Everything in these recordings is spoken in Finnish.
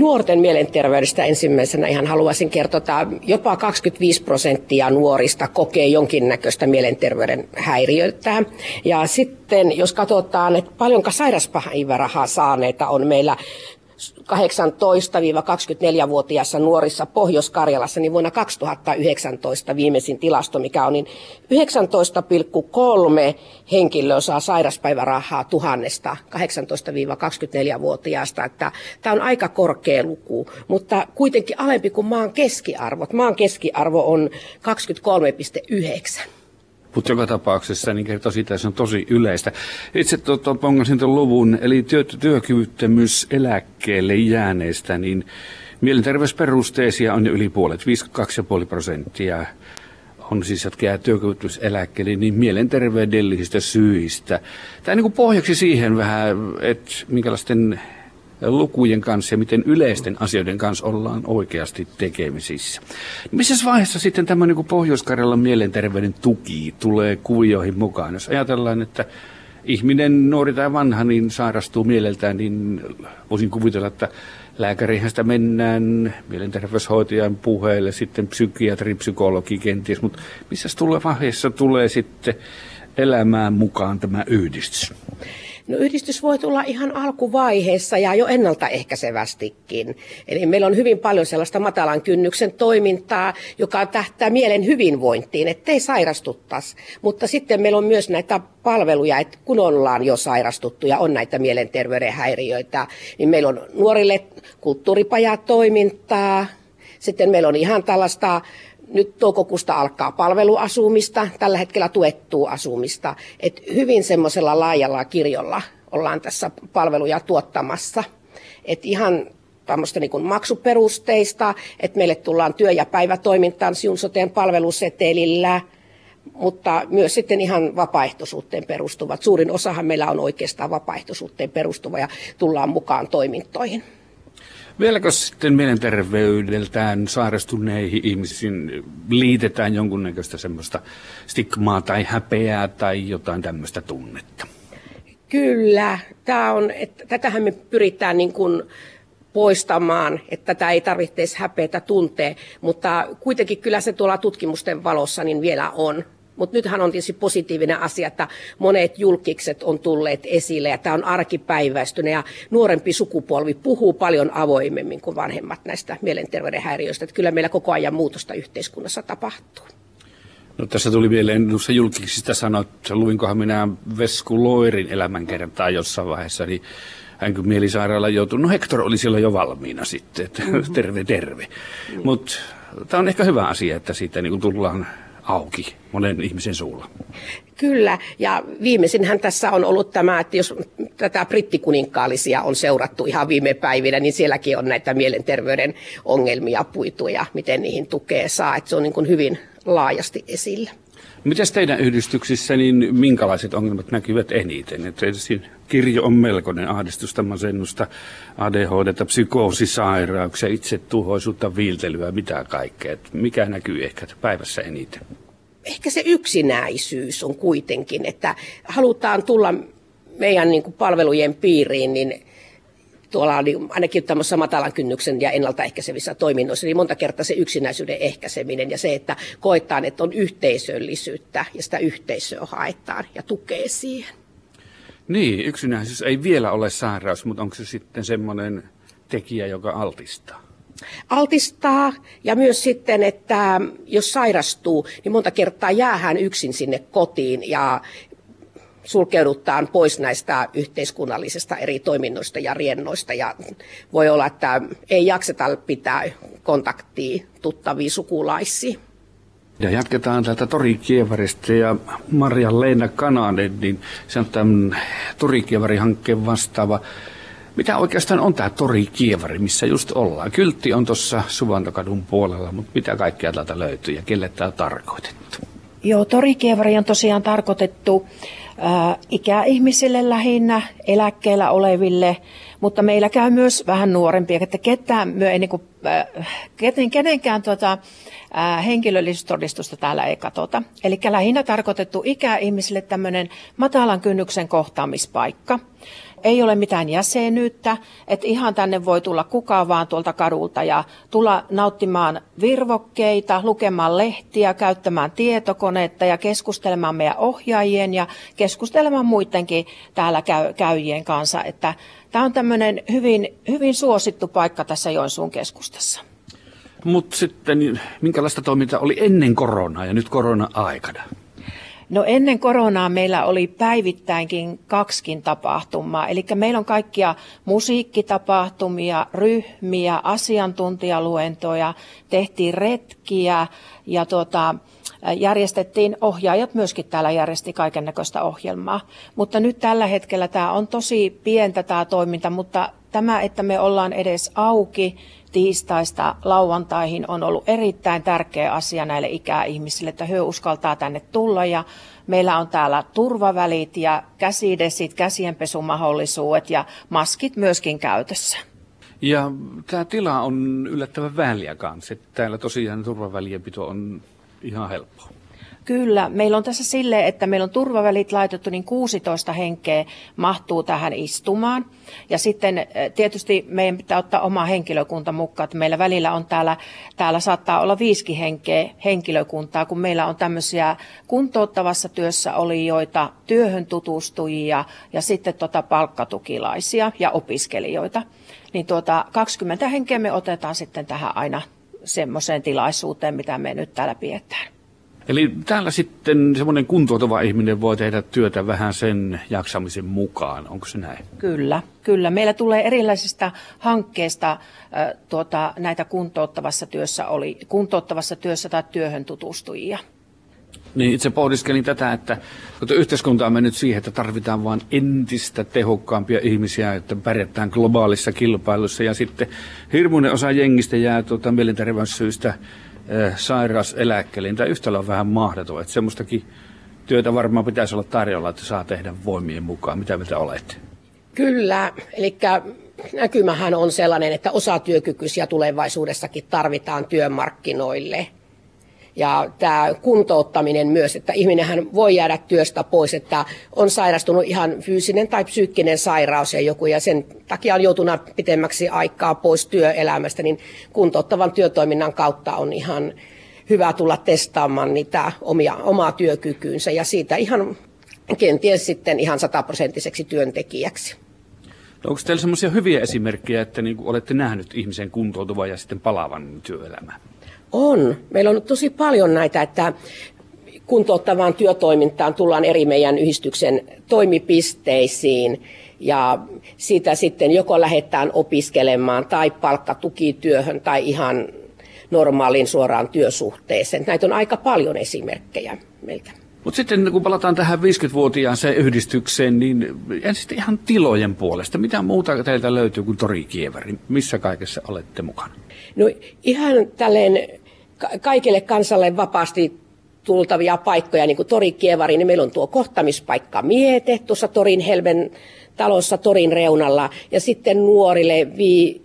nuorten mielenterveydestä ensimmäisenä ihan haluaisin kertoa, jopa 25 prosenttia nuorista kokee jonkinnäköistä mielenterveyden häiriötä. Ja sitten jos katsotaan, että paljonko sairaspäivärahaa saaneita on meillä 18-24-vuotiaissa nuorissa Pohjois-Karjalassa, niin vuonna 2019 viimeisin tilasto, mikä on, niin 19,3 henkilöä saa sairaspäivärahaa tuhannesta 18-24-vuotiaasta. Että tämä on aika korkea luku, mutta kuitenkin alempi kuin maan keskiarvot. Maan keskiarvo on 23,9. Mutta joka tapauksessa niin kertoo siitä, että se on tosi yleistä. Itse tuota, pongasin tuon luvun, eli työ, työkyvyttömyyseläkkeelle jääneistä, niin mielenterveysperusteisia on jo yli puolet, 52,5 prosenttia on siis, jotka jää työkyvyttömyyseläkkeelle, niin mielenterveydellisistä syistä. Tämä niin kuin pohjaksi siihen vähän, että minkälaisten lukujen kanssa ja miten yleisten asioiden kanssa ollaan oikeasti tekemisissä. Missä vaiheessa sitten tämä niin Pohjois-Karjalan mielenterveyden tuki tulee kuvioihin mukaan? Jos ajatellaan, että ihminen, nuori tai vanha, niin sairastuu mieleltään, niin voisin kuvitella, että lääkärihän sitä mennään, mielenterveyshoitajan puheelle, sitten psykiatri, psykologi kenties, mutta missä tulee vaiheessa tulee sitten elämään mukaan tämä yhdistys? No yhdistys voi tulla ihan alkuvaiheessa ja jo ennaltaehkäisevästikin. Eli meillä on hyvin paljon sellaista matalan kynnyksen toimintaa, joka tähtää mielen hyvinvointiin, ettei sairastuttaisi. Mutta sitten meillä on myös näitä palveluja, että kun ollaan jo sairastuttu ja on näitä mielenterveyden häiriöitä, niin meillä on nuorille kulttuuripajatoimintaa, sitten meillä on ihan tällaista nyt toukokuusta alkaa palveluasumista, tällä hetkellä tuettua asumista. Et hyvin semmoisella laajalla kirjolla ollaan tässä palveluja tuottamassa. Et ihan tämmöistä niin maksuperusteista, että meille tullaan työ- ja päivätoimintaan Siunsoteen palvelusetelillä, mutta myös sitten ihan vapaaehtoisuuteen perustuvat. Suurin osahan meillä on oikeastaan vapaaehtoisuuteen perustuva ja tullaan mukaan toimintoihin. Vieläkö sitten mielenterveydeltään sairastuneihin ihmisiin liitetään jonkunnäköistä semmoista stigmaa tai häpeää tai jotain tämmöistä tunnetta? Kyllä. Tämä on, että tätähän me pyritään niin kuin poistamaan, että tätä ei tarvitse häpeätä tuntea, mutta kuitenkin kyllä se tuolla tutkimusten valossa niin vielä on mutta nythän on tietysti positiivinen asia, että monet julkikset on tulleet esille ja tämä on arkipäiväistynyt ja nuorempi sukupolvi puhuu paljon avoimemmin kuin vanhemmat näistä mielenterveyden häiriöistä. Että kyllä meillä koko ajan muutosta yhteiskunnassa tapahtuu. No, tässä tuli mieleen noissa julkisista sanoa, että luinkohan minä Vesku Loirin elämänkertaa jossain vaiheessa, niin hän kun mielisairaala joutui, no Hector oli silloin jo valmiina sitten, että mm-hmm. terve terve. Mm-hmm. Mutta tämä on ehkä hyvä asia, että siitä niin tullaan auki monen ihmisen suulla. Kyllä, ja viimeisinhän tässä on ollut tämä, että jos tätä brittikuninkaalisia on seurattu ihan viime päivinä, niin sielläkin on näitä mielenterveyden ongelmia puitu ja miten niihin tukea saa, että se on niin kuin hyvin laajasti esillä. Miten teidän yhdistyksissä, niin minkälaiset ongelmat näkyvät eniten? Että kirjo on melkoinen ahdistusta, masennusta, ADHD, psykoosisairauksia, itsetuhoisuutta, viiltelyä, mitä kaikkea. Mikä näkyy ehkä päivässä eniten? Ehkä se yksinäisyys on kuitenkin, että halutaan tulla meidän niin kuin palvelujen piiriin, niin tuolla niin ainakin tämmöisessä matalan kynnyksen ja ennaltaehkäisevissä toiminnoissa, niin monta kertaa se yksinäisyyden ehkäiseminen ja se, että koetaan, että on yhteisöllisyyttä ja sitä yhteisöä haetaan ja tukee siihen. Niin, yksinäisyys ei vielä ole sairaus, mutta onko se sitten semmoinen tekijä, joka altistaa? Altistaa ja myös sitten, että jos sairastuu, niin monta kertaa jäähän yksin sinne kotiin ja sulkeuduttaan pois näistä yhteiskunnallisista eri toiminnoista ja riennoista ja voi olla, että ei jakseta pitää kontaktia tuttaviin sukulaisiin. Ja jatketaan täältä Torikievarista ja Maria Leena Kananen, niin se on tämän Torikievari-hankkeen vastaava. Mitä oikeastaan on tämä Torikievari, missä just ollaan? Kyltti on tuossa Suvantokadun puolella, mutta mitä kaikkea täältä löytyy ja kelle tämä on tarkoitettu? Joo, Torikievari on tosiaan tarkoitettu ikäihmisille lähinnä, eläkkeellä oleville, mutta meillä käy myös vähän nuorempia, että ketään myö niin kuin, keten, kenenkään äh, henkilöllisyystodistusta täällä ei katsota. Eli lähinnä tarkoitettu ikäihmisille tämmöinen matalan kynnyksen kohtaamispaikka. Ei ole mitään jäsenyyttä, että ihan tänne voi tulla kukaan vaan tuolta kadulta ja tulla nauttimaan virvokkeita, lukemaan lehtiä, käyttämään tietokoneetta ja keskustelemaan meidän ohjaajien ja keskustelemaan muidenkin täällä käy, käyjien kanssa. Että tämä on tämmöinen hyvin, hyvin suosittu paikka tässä Joensuun keskustassa. Mutta sitten minkälaista toimintaa oli ennen koronaa ja nyt korona-aikana? No ennen koronaa meillä oli päivittäinkin kaksikin tapahtumaa. Eli meillä on kaikkia musiikkitapahtumia, ryhmiä, asiantuntijaluentoja, tehtiin retkiä ja tota, järjestettiin, ohjaajat myöskin täällä järjesti kaiken näköistä ohjelmaa. Mutta nyt tällä hetkellä tämä on tosi pientä tämä toiminta, mutta tämä, että me ollaan edes auki tiistaista lauantaihin on ollut erittäin tärkeä asia näille ikäihmisille, että he uskaltaa tänne tulla ja meillä on täällä turvavälit ja käsidesit, käsienpesumahdollisuudet ja maskit myöskin käytössä. Ja tämä tila on yllättävän väliä kanssa. Täällä tosiaan turvavälien pito on ihan helppoa. Kyllä, meillä on tässä sille, että meillä on turvavälit laitettu, niin 16 henkeä mahtuu tähän istumaan. Ja sitten eh, tietysti meidän pitää ottaa oma henkilökunta mukaan, että meillä välillä on täällä, täällä saattaa olla viisi henkeä henkilökuntaa, kun meillä on tämmöisiä kuntouttavassa työssä olijoita, työhön tutustujia ja sitten tota palkkatukilaisia ja opiskelijoita. Niin tuota, 20 henkeä me otetaan sitten tähän aina semmoiseen tilaisuuteen, mitä me nyt täällä pidetään. Eli täällä sitten semmoinen kuntoutuva ihminen voi tehdä työtä vähän sen jaksamisen mukaan, onko se näin? Kyllä, kyllä. Meillä tulee erilaisista hankkeista äh, tuota, näitä kuntouttavassa työssä, oli, kuntouttavassa työssä tai työhön tutustujia. Niin itse pohdiskelin tätä, että kun yhteiskunta on mennyt siihen, että tarvitaan vain entistä tehokkaampia ihmisiä, että pärjätään globaalissa kilpailussa ja sitten hirmuinen osa jengistä jää tuota, mielenterveyssyistä Eh, sairauseläkkeelle, tämä yhtälö on vähän mahdoton. Että semmoistakin työtä varmaan pitäisi olla tarjolla, että saa tehdä voimien mukaan. Mitä mitä olette? Kyllä, eli näkymähän on sellainen, että osa työkykyisiä tulevaisuudessakin tarvitaan työmarkkinoille – ja tämä kuntouttaminen myös, että ihminenhän voi jäädä työstä pois, että on sairastunut ihan fyysinen tai psyykkinen sairaus ja joku, ja sen takia on joutunut pitemmäksi aikaa pois työelämästä, niin kuntouttavan työtoiminnan kautta on ihan hyvä tulla testaamaan niitä omia, omaa työkykyynsä ja siitä ihan kenties sitten ihan sataprosenttiseksi työntekijäksi. No onko teillä sellaisia hyviä esimerkkejä, että niin olette nähnyt ihmisen kuntoutuvan ja sitten palaavan työelämään? On. Meillä on tosi paljon näitä, että kuntouttavaan työtoimintaan tullaan eri meidän yhdistyksen toimipisteisiin ja siitä sitten joko lähdetään opiskelemaan tai palkkatukityöhön tai ihan normaaliin suoraan työsuhteeseen. Näitä on aika paljon esimerkkejä meiltä. Mutta sitten kun palataan tähän 50-vuotiaan se yhdistykseen, niin ensin ihan tilojen puolesta. Mitä muuta teiltä löytyy kuin torikievari? Missä kaikessa olette mukana? No ihan tälleen kaikille kansalle vapaasti tultavia paikkoja, niin kuin Tori Kievari, niin meillä on tuo kohtamispaikka Miete tuossa Torin Helven talossa Torin reunalla ja sitten nuorille vi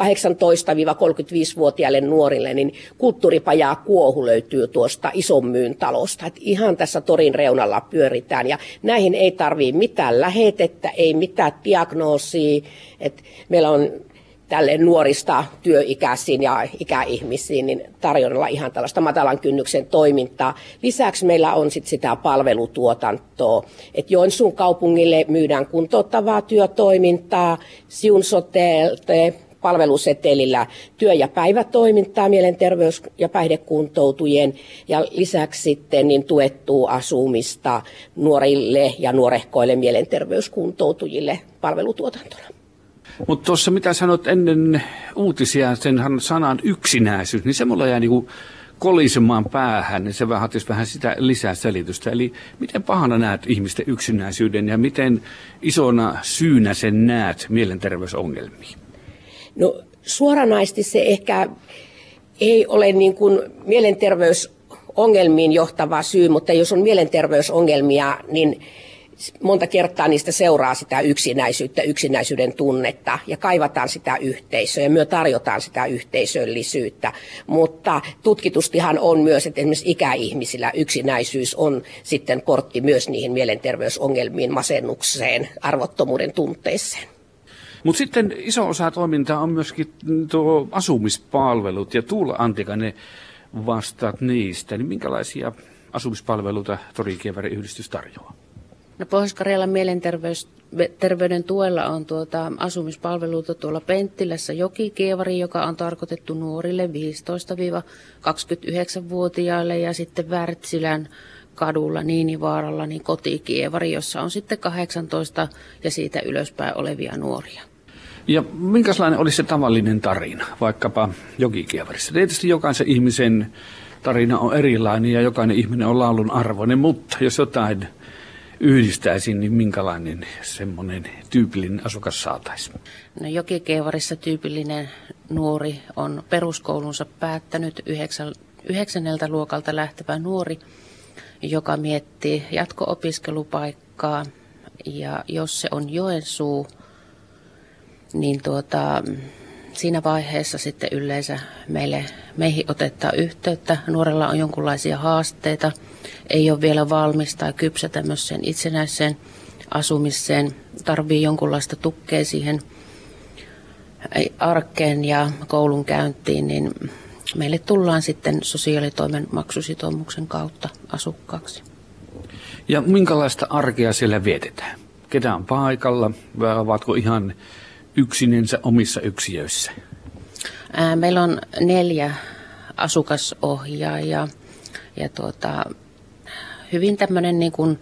18-35-vuotiaille nuorille, niin kulttuuripajaa Kuohu löytyy tuosta Isonmyyn talosta. Et ihan tässä torin reunalla pyöritään ja näihin ei tarvii mitään lähetettä, ei mitään diagnoosia. Et meillä on tälle nuorista työikäisiin ja ikäihmisiin niin tarjolla ihan tällaista matalan kynnyksen toimintaa. Lisäksi meillä on sit sitä palvelutuotantoa, että Joensuun kaupungille myydään kuntouttavaa työtoimintaa, Siun palvelusetelillä työ- ja päivätoimintaa mielenterveys- ja päihdekuntoutujien ja lisäksi sitten niin tuettua asumista nuorille ja nuorehkoille mielenterveyskuntoutujille palvelutuotantona. Mutta tuossa mitä sanot ennen uutisia, sen sanan yksinäisyys, niin se mulla jäi niinku kolisemaan päähän, niin se vaatisi vähän sitä lisää selitystä. Eli miten pahana näet ihmisten yksinäisyyden ja miten isona syynä sen näet mielenterveysongelmiin? No suoranaisesti se ehkä ei ole niin kuin mielenterveysongelmiin johtava syy, mutta jos on mielenterveysongelmia, niin monta kertaa niistä seuraa sitä yksinäisyyttä, yksinäisyyden tunnetta ja kaivataan sitä yhteisöä ja myös tarjotaan sitä yhteisöllisyyttä. Mutta tutkitustihan on myös, että esimerkiksi ikäihmisillä yksinäisyys on sitten portti myös niihin mielenterveysongelmiin, masennukseen, arvottomuuden tunteeseen. Mutta sitten iso osa toimintaa on myöskin tuo asumispalvelut ja Tuula Antikainen vastaat niistä. Niin minkälaisia asumispalveluita Torikievärin yhdistys tarjoaa? No Pohjois-Karjalan mielenterveyden tuella on tuota asumispalveluita tuolla Penttilässä Jokikievari, joka on tarkoitettu nuorille 15-29-vuotiaille ja sitten Wärtsilän kadulla Niinivaaralla niin kotikievari, jossa on sitten 18 ja siitä ylöspäin olevia nuoria. Ja minkälainen olisi se tavallinen tarina, vaikkapa jokikievarissa? Tietysti jokaisen ihmisen tarina on erilainen ja jokainen ihminen on laulun arvoinen, mutta jos jotain yhdistäisin, niin minkälainen semmoinen tyypillinen asukas saataisiin? No Jokikievarissa tyypillinen nuori on peruskoulunsa päättänyt yhdeksän, yhdeksänneltä luokalta lähtevä nuori, joka miettii jatko-opiskelupaikkaa. Ja jos se on Joensuu, niin tuota, siinä vaiheessa sitten yleensä meille, meihin otetaan yhteyttä. Nuorella on jonkinlaisia haasteita, ei ole vielä valmis tai kypsä tämmöiseen itsenäiseen asumiseen, tarvii jonkunlaista tukea siihen arkeen ja koulun käyntiin, niin meille tullaan sitten sosiaalitoimen maksusitoumuksen kautta asukkaaksi. Ja minkälaista arkea siellä vietetään? Ketä on paikalla? Vai ovatko ihan yksinensä omissa yksiöissä? Meillä on neljä asukasohjaajaa ja tuota, hyvin tämmöinen niin kuin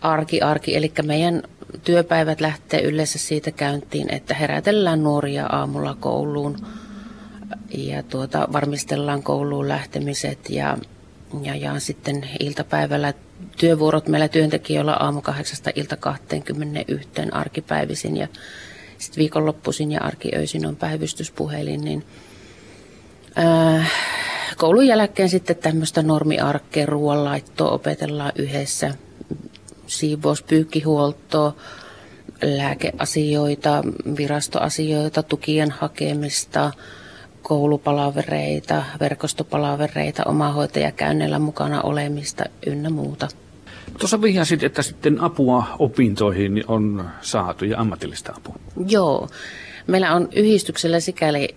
arki-arki, eli meidän työpäivät lähtee yleensä siitä käyntiin, että herätellään nuoria aamulla kouluun ja tuota, varmistellaan kouluun lähtemiset ja, ja, ja sitten iltapäivällä työvuorot meillä työntekijöillä aamu 8 ilta 21 arkipäivisin ja sitten viikonloppuisin ja arkiöisin on päivystyspuhelin, niin ää, koulun jälkeen sitten tämmöistä normiarkkeen ruoanlaittoa opetellaan yhdessä, siivous, pyykkihuoltoa, lääkeasioita, virastoasioita, tukien hakemista, koulupalavereita, verkostopalavereita, omahoitajakäynnillä mukana olemista ynnä muuta. Tuossa vihjasit, että sitten apua opintoihin on saatu ja ammatillista apua. Joo. Meillä on yhdistyksellä sikäli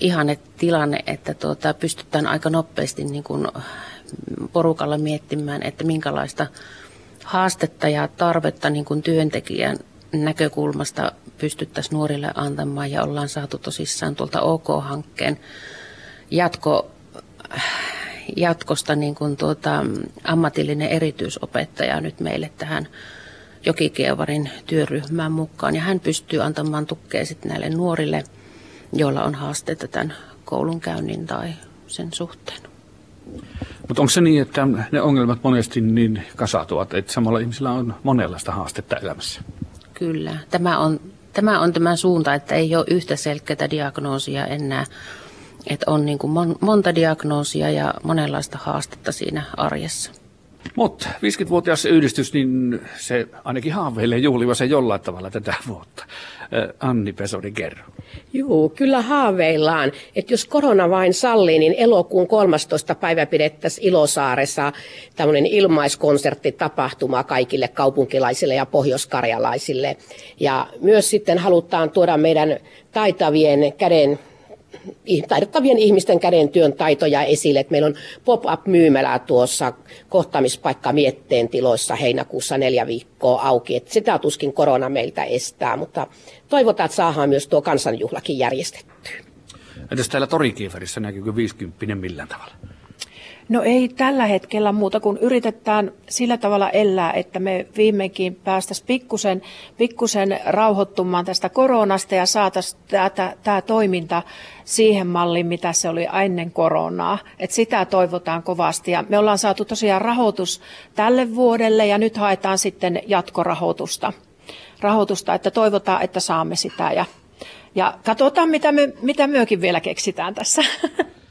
ihanne tilanne, että tuota, pystytään aika nopeasti niin kuin porukalla miettimään, että minkälaista haastetta ja tarvetta niin kuin työntekijän näkökulmasta pystyttäisiin nuorille antamaan ja ollaan saatu tosissaan tuolta OK-hankkeen jatko jatkosta niin kuin tuota, ammatillinen erityisopettaja nyt meille tähän Jokikievarin työryhmään mukaan. Ja hän pystyy antamaan tukea sitten näille nuorille, joilla on haasteita tämän koulunkäynnin tai sen suhteen. Mutta onko se niin, että ne ongelmat monesti niin kasautuvat, että samalla ihmisillä on monenlaista haastetta elämässä? Kyllä. Tämä on, tämä on tämä suunta, että ei ole yhtä selkeää diagnoosia enää että on niin kuin monta diagnoosia ja monenlaista haastetta siinä arjessa. Mutta 50-vuotias yhdistys, niin se ainakin haaveilee juhliva se jollain tavalla tätä vuotta. Anni Pesori, kerro. Joo, kyllä haaveillaan. Että jos korona vain sallii, niin elokuun 13. päivä pidettäisiin Ilosaaressa tämmöinen ilmaiskonsertti tapahtuma kaikille kaupunkilaisille ja pohjoiskarjalaisille. Ja myös sitten halutaan tuoda meidän taitavien käden taidettavien ihmisten käden työn taitoja esille. Että meillä on pop-up-myymälä tuossa kohtaamispaikka Mietteen tiloissa heinäkuussa neljä viikkoa auki. Että sitä tuskin korona meiltä estää, mutta toivotaan, että saadaan myös tuo kansanjuhlakin järjestettyä. Entäs täällä Torikieferissä näkyykö 50 millään tavalla? No ei tällä hetkellä muuta kuin yritetään sillä tavalla elää, että me viimeinkin päästäisiin pikkusen, pikkusen rauhoittumaan tästä koronasta ja saataisiin tämä toiminta siihen malliin, mitä se oli ennen koronaa. Et sitä toivotaan kovasti ja me ollaan saatu tosiaan rahoitus tälle vuodelle ja nyt haetaan sitten jatkorahoitusta. Rahoitusta, että toivotaan, että saamme sitä ja, ja katsotaan, mitä, me, mitä myökin vielä keksitään tässä.